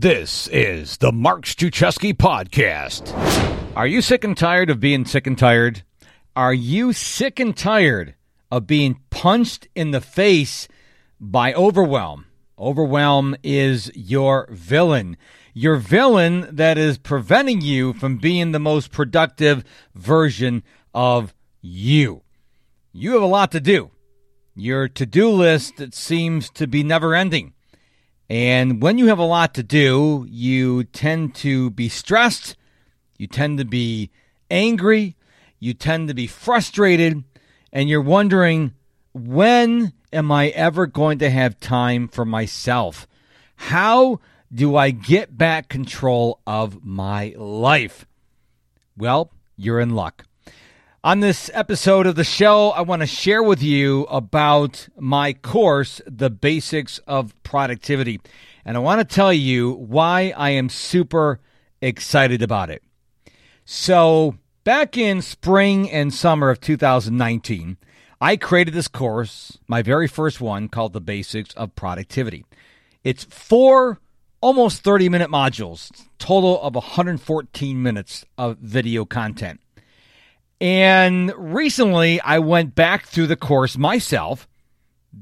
This is the Mark Struczewski Podcast. Are you sick and tired of being sick and tired? Are you sick and tired of being punched in the face by overwhelm? Overwhelm is your villain. Your villain that is preventing you from being the most productive version of you. You have a lot to do. Your to do list it seems to be never ending. And when you have a lot to do, you tend to be stressed, you tend to be angry, you tend to be frustrated, and you're wondering, when am I ever going to have time for myself? How do I get back control of my life? Well, you're in luck. On this episode of the show, I want to share with you about my course, The Basics of Productivity. And I want to tell you why I am super excited about it. So, back in spring and summer of 2019, I created this course, my very first one, called The Basics of Productivity. It's four almost 30 minute modules, total of 114 minutes of video content. And recently, I went back through the course myself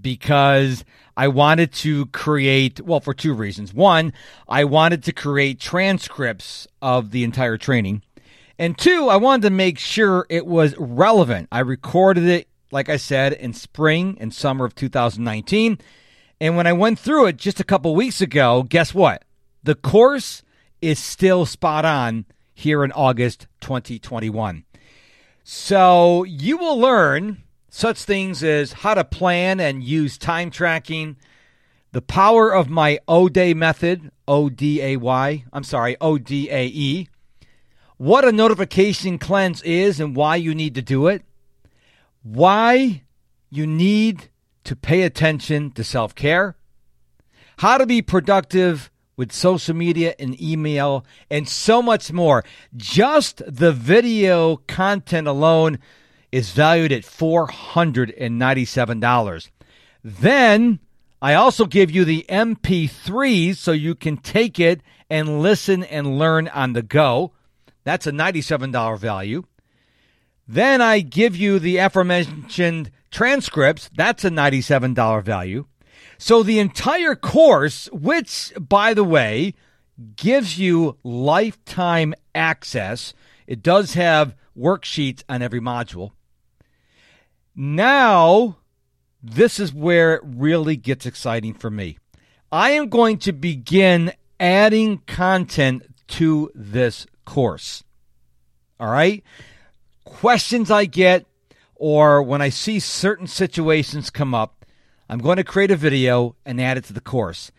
because I wanted to create, well, for two reasons. One, I wanted to create transcripts of the entire training. And two, I wanted to make sure it was relevant. I recorded it, like I said, in spring and summer of 2019. And when I went through it just a couple weeks ago, guess what? The course is still spot on here in August 2021. So you will learn such things as how to plan and use time tracking, the power of my O Day method, O D A Y, I'm sorry, O D A E, what a notification cleanse is and why you need to do it, why you need to pay attention to self care, how to be productive with social media and email, and so much more. Just the video content alone is valued at $497. Then I also give you the MP3s so you can take it and listen and learn on the go. That's a $97 value. Then I give you the aforementioned transcripts. That's a $97 value. So the entire course, which, by the way, gives you lifetime access, it does have worksheets on every module. Now, this is where it really gets exciting for me. I am going to begin adding content to this course. All right? Questions I get, or when I see certain situations come up, I'm going to create a video and add it to the course.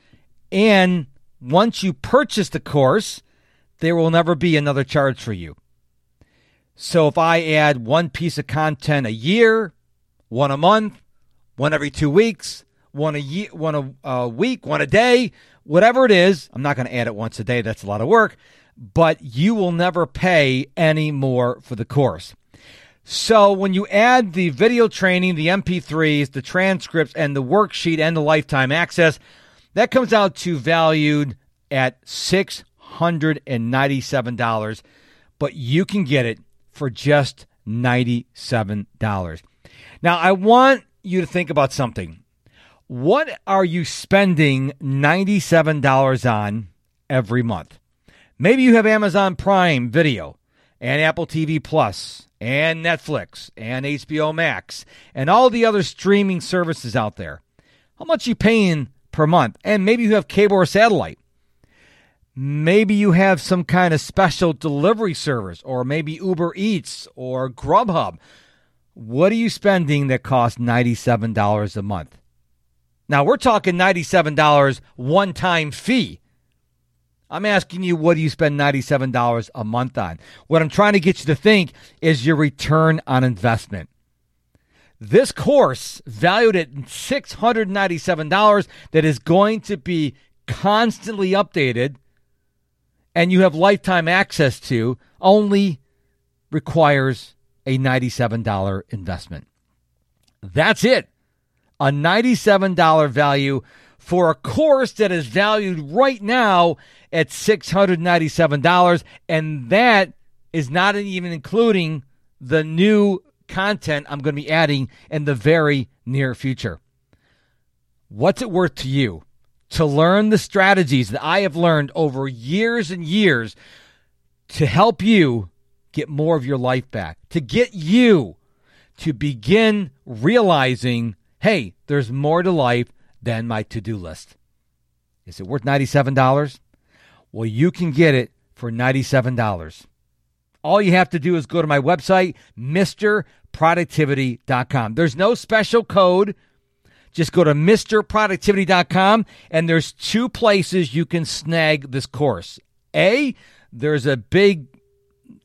And once you purchase the course, there will never be another charge for you. So if I add one piece of content a year, one a month, one every two weeks, one a year, one a, a week, one a day, whatever it is, I'm not going to add it once a day. That's a lot of work, but you will never pay any more for the course. So when you add the video training, the MP3s, the transcripts, and the worksheet and the lifetime access, that comes out to valued at $697, but you can get it for just $97. Now, I want you to think about something. What are you spending $97 on every month? Maybe you have Amazon Prime Video and Apple TV Plus and Netflix and HBO Max and all the other streaming services out there. How much you paying per month? And maybe you have cable or satellite. Maybe you have some kind of special delivery service or maybe Uber Eats or Grubhub. What are you spending that costs $97 a month? Now, we're talking $97 one time fee. I'm asking you, what do you spend $97 a month on? What I'm trying to get you to think is your return on investment. This course, valued at $697, that is going to be constantly updated and you have lifetime access to, only requires a $97 investment. That's it. A $97 value for a course that is valued right now at $697. And that is not even including the new content I'm going to be adding in the very near future. What's it worth to you to learn the strategies that I have learned over years and years to help you get more of your life back, to get you to begin realizing, hey, there's more to life than my to do list. Is it worth $97? Well, you can get it for $97. All you have to do is go to my website, MisterProductivity.com. There's no special code. Just go to MisterProductivity.com, and there's two places you can snag this course. A, there's a big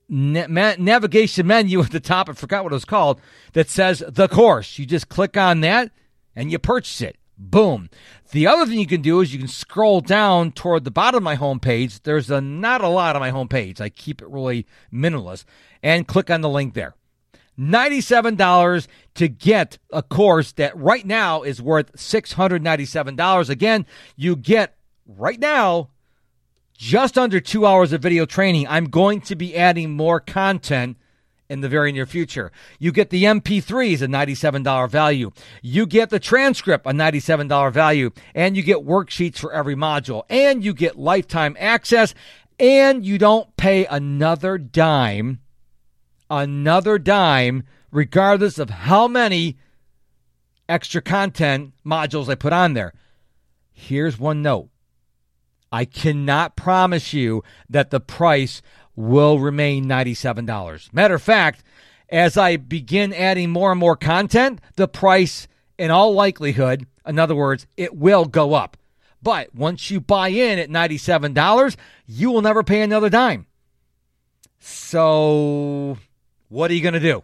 navigation menu at the top, I forgot what it was called, that says the course. You just click on that and you purchase it. Boom. The other thing you can do is you can scroll down toward the bottom of my homepage. There's a, not a lot on my homepage. I keep it really minimalist and click on the link there. $97 to get a course that right now is worth $697. Again, you get right now just under two hours of video training. I'm going to be adding more content in the very near future. You get the MP3s, a $97 value. You get the transcript, a $97 value. And you get worksheets for every module. And you get lifetime access. And you don't pay another dime, another dime, regardless of how many extra content modules I put on there. Here's one note I cannot promise you that the price will remain $97. Matter of fact, as I begin adding more and more content, the price, in all likelihood, in other words, it will go up. But once you buy in at $97, you will never pay another dime. So, what are you going to do?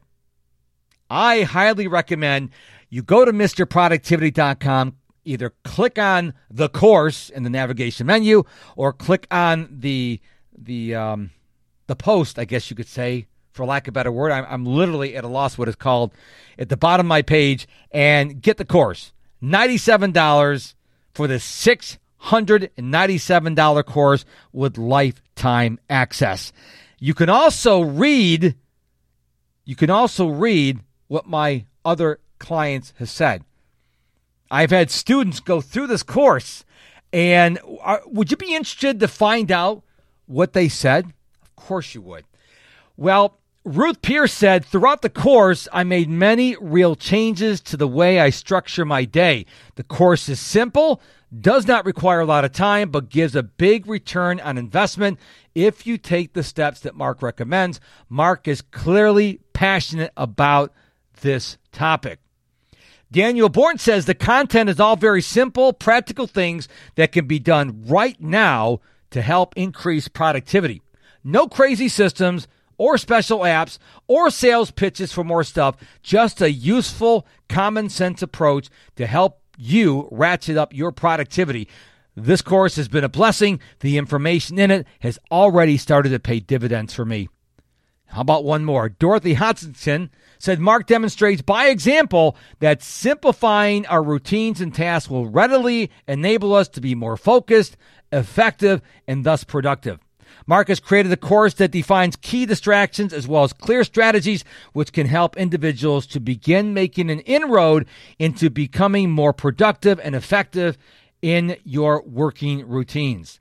I highly recommend you go to MisterProductivity.com, either click on the course in the navigation menu or click on the the um, the post, I guess you could say, for lack of a better word. I'm, I'm literally at a loss what it's called at the bottom of my page and get the course. $97 for the $697 course with lifetime access. You can also read you can also read what my other clients have said. I've had students go through this course and are, would you be interested to find out what they said? Course you would. Well, Ruth Pierce said, throughout the course, I made many real changes to the way I structure my day. The course is simple, does not require a lot of time, but gives a big return on investment if you take the steps that Mark recommends. Mark is clearly passionate about this topic. Daniel Bourne says the content is all very simple, practical things that can be done right now to help increase productivity. No crazy systems or special apps or sales pitches for more stuff. Just a useful, common sense approach to help you ratchet up your productivity. This course has been a blessing. The information in it has already started to pay dividends for me. How about one more? Dorothy Hodgson said Mark demonstrates by example that simplifying our routines and tasks will readily enable us to be more focused, effective, and thus productive. Marcus created a course that defines key distractions as well as clear strategies which can help individuals to begin making an inroad into becoming more productive and effective in your working routines.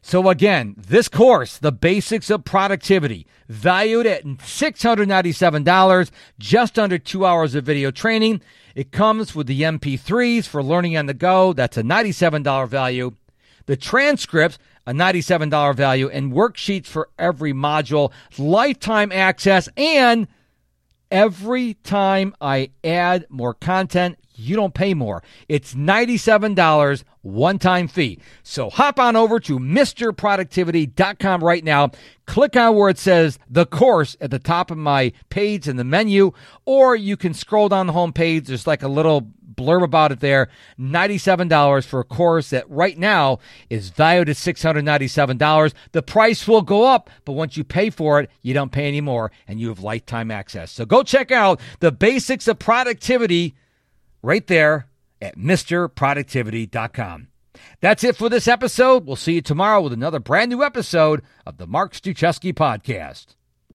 So again, this course, The Basics of Productivity, valued at $697, just under 2 hours of video training. It comes with the MP3s for learning on the go, that's a $97 value. The transcripts a $97 value, and worksheets for every module, lifetime access, and every time I add more content, you don't pay more. It's $97 one time fee. So hop on over to MisterProductivity.com right now. Click on where it says the course at the top of my page in the menu, or you can scroll down the home page. There's like a little blurb about it there. $97 for a course that right now is valued at $697. The price will go up, but once you pay for it, you don't pay anymore and you have lifetime access. So go check out the basics of productivity right there at MisterProductivity.com. That's it for this episode. We'll see you tomorrow with another brand new episode of the Mark Struczewski Podcast.